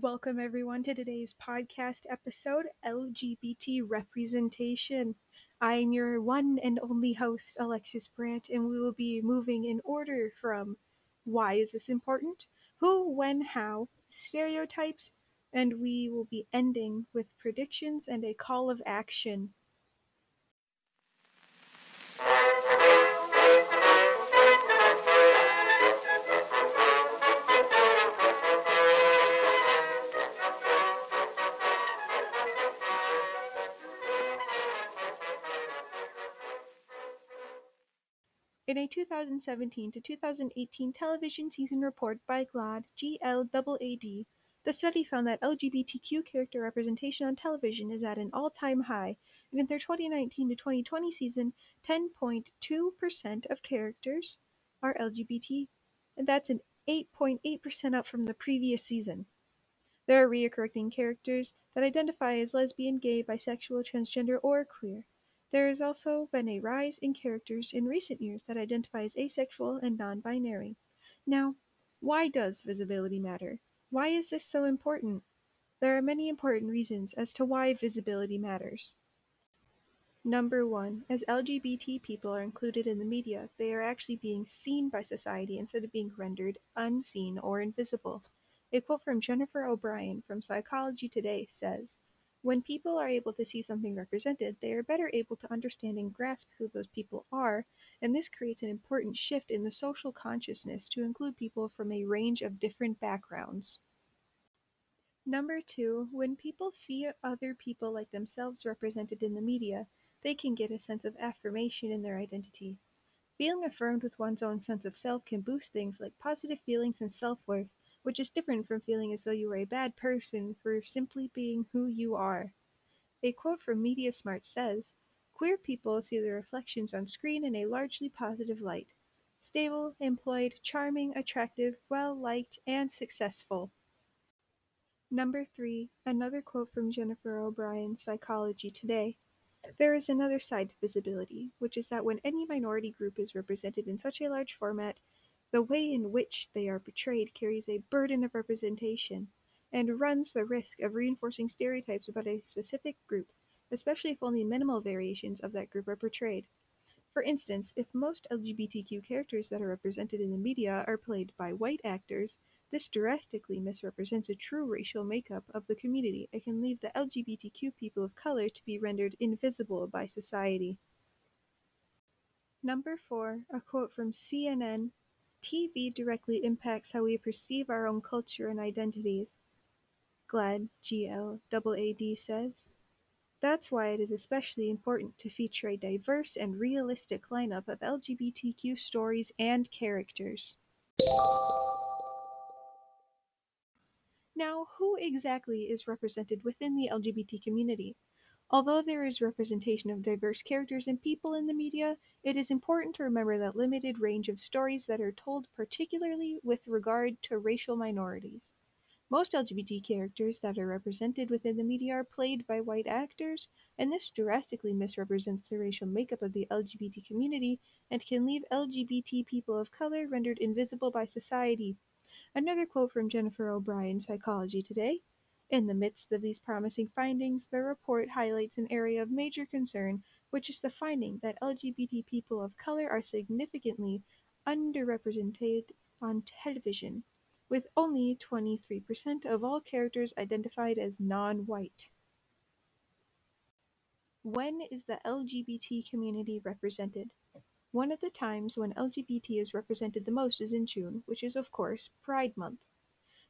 Welcome, everyone, to today's podcast episode LGBT Representation. I'm your one and only host, Alexis Brandt, and we will be moving in order from why is this important, who, when, how, stereotypes, and we will be ending with predictions and a call of action. In a 2017 to 2018 television season report by GLAAD, G-L-A-A-D, the study found that LGBTQ character representation on television is at an all-time high, and in their 2019 to 2020 season, 10.2% of characters are LGBT, and that's an 8.8% up from the previous season. There are reoccurring characters that identify as lesbian, gay, bisexual, transgender, or queer. There has also been a rise in characters in recent years that identify as asexual and non binary. Now, why does visibility matter? Why is this so important? There are many important reasons as to why visibility matters. Number one, as LGBT people are included in the media, they are actually being seen by society instead of being rendered unseen or invisible. A quote from Jennifer O'Brien from Psychology Today says, when people are able to see something represented, they are better able to understand and grasp who those people are, and this creates an important shift in the social consciousness to include people from a range of different backgrounds. Number two, when people see other people like themselves represented in the media, they can get a sense of affirmation in their identity. Feeling affirmed with one's own sense of self can boost things like positive feelings and self worth, which is different from feeling as though you are a bad person for simply being who you are. A quote from MediaSmart says, Queer people see their reflections on screen in a largely positive light. Stable, employed, charming, attractive, well liked, and successful. Number three, another quote from Jennifer O'Brien, Psychology Today. There is another side to visibility, which is that when any minority group is represented in such a large format, the way in which they are portrayed carries a burden of representation, and runs the risk of reinforcing stereotypes about a specific group, especially if only minimal variations of that group are portrayed. For instance, if most LGBTQ characters that are represented in the media are played by white actors, this drastically misrepresents a true racial makeup of the community and can leave the LGBTQ people of color to be rendered invisible by society. Number 4, a quote from CNN TV directly impacts how we perceive our own culture and identities. GLAAD, G-L-A-A-D says. That's why it is especially important to feature a diverse and realistic lineup of LGBTQ stories and characters. Now, who exactly is represented within the LGBT community? Although there is representation of diverse characters and people in the media, it is important to remember that limited range of stories that are told particularly with regard to racial minorities. Most LGBT characters that are represented within the media are played by white actors, and this drastically misrepresents the racial makeup of the LGBT community and can leave LGBT people of color rendered invisible by society. Another quote from Jennifer O'Brien, Psychology Today in the midst of these promising findings, the report highlights an area of major concern, which is the finding that LGBT people of color are significantly underrepresented on television, with only 23% of all characters identified as non white. When is the LGBT community represented? One of the times when LGBT is represented the most is in June, which is, of course, Pride Month.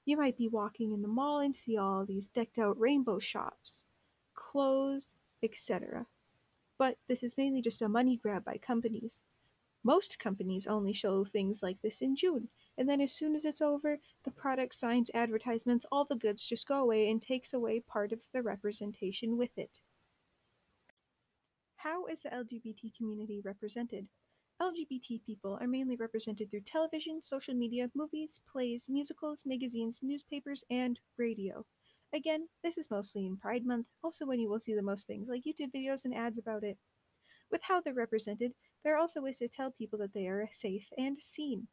You might be walking in the mall and see all these decked out rainbow shops, clothes, etc. But this is mainly just a money grab by companies. Most companies only show things like this in June, and then as soon as it's over, the product signs, advertisements, all the goods just go away and takes away part of the representation with it. How is the LGBT community represented? LGBT people are mainly represented through television, social media, movies, plays, musicals, magazines, newspapers, and radio. Again, this is mostly in Pride Month, also when you will see the most things like YouTube videos and ads about it. With how they're represented, there are also ways to tell people that they are safe and seen.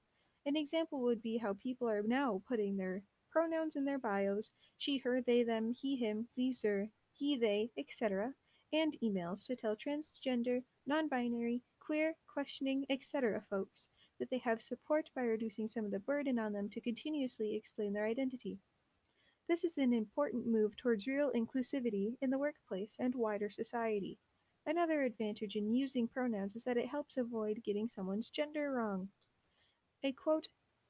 An example would be how people are now putting their pronouns in their bios, she, her, they, them, he, him, sie, her, he, they, etc., and emails to tell transgender, non-binary, queer, questioning, etc. folks that they have support by reducing some of the burden on them to continuously explain their identity. This is an important move towards real inclusivity in the workplace and wider society. Another advantage in using pronouns is that it helps avoid getting someone's gender wrong. A quote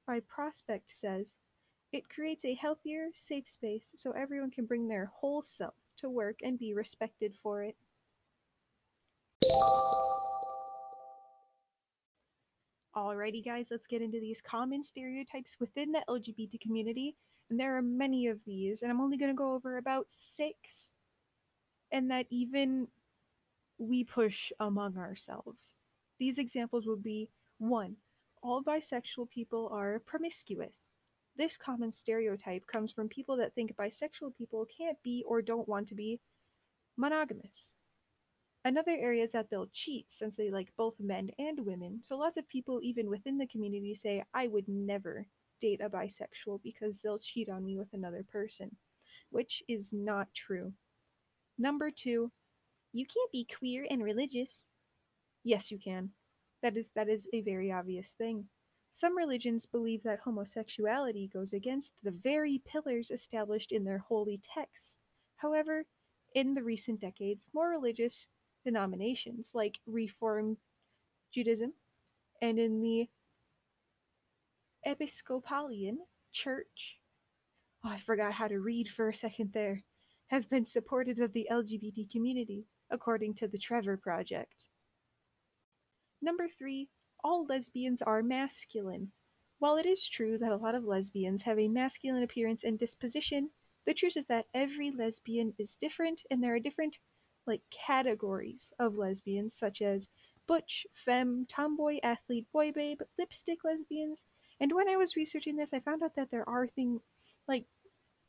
by Prospect says, It creates a healthier, safe space so everyone can bring their whole self to work and be respected for it. Alrighty, guys, let's get into these common stereotypes within the LGBT community. And there are many of these, and I'm only going to go over about six, and that even we push among ourselves. These examples would be one, all bisexual people are promiscuous. This common stereotype comes from people that think bisexual people can't be or don't want to be monogamous. Another area is that they'll cheat since they like both men and women. So lots of people, even within the community, say, I would never date a bisexual because they'll cheat on me with another person, which is not true. Number two, you can't be queer and religious. Yes, you can. That is that is a very obvious thing. Some religions believe that homosexuality goes against the very pillars established in their holy texts. However, in the recent decades, more religious denominations like Reformed Judaism and in the Episcopalian Church, oh, I forgot how to read for a second there, have been supportive of the LGBT community, according to the Trevor Project. Number three, all lesbians are masculine. While it is true that a lot of lesbians have a masculine appearance and disposition, the truth is that every lesbian is different and there are different like categories of lesbians such as butch, femme, tomboy, athlete, boy babe, lipstick lesbians. And when I was researching this, I found out that there are things like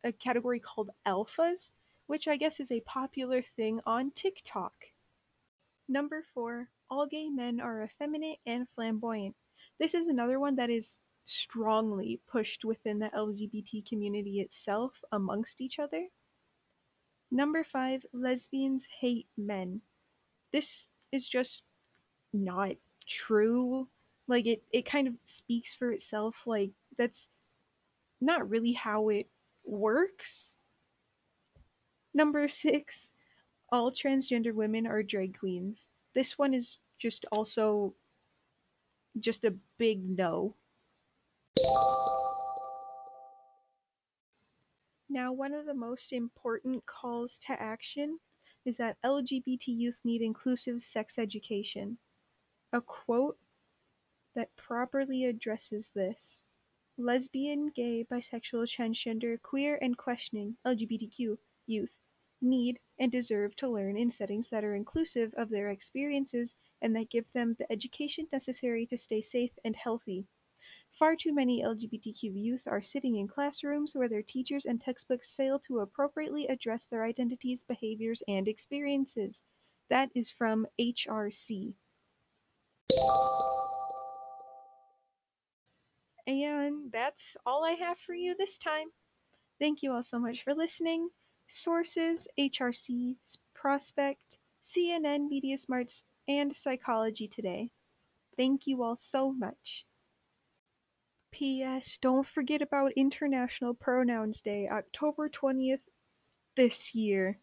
a category called alphas, which I guess is a popular thing on TikTok. Number 4, all gay men are effeminate and flamboyant. This is another one that is strongly pushed within the LGBT community itself amongst each other. Number five, lesbians hate men. This is just not true. Like it, it kind of speaks for itself. Like that's not really how it works. Number six, all transgender women are drag queens. This one is just also just a big no. Now, one of the most important calls to action is that LGBT youth need inclusive sex education. A quote that properly addresses this lesbian, gay, bisexual, transgender, queer, and questioning LGBTQ youth need and deserve to learn in settings that are inclusive of their experiences and that give them the education necessary to stay safe and healthy. Far too many LGBTQ youth are sitting in classrooms where their teachers and textbooks fail to appropriately address their identities, behaviors, and experiences. That is from HRC. And that's all I have for you this time. Thank you all so much for listening. Sources HRC, Prospect, CNN, Media Smarts, and Psychology Today. Thank you all so much. P.S. Don't forget about International Pronouns Day, October 20th this year.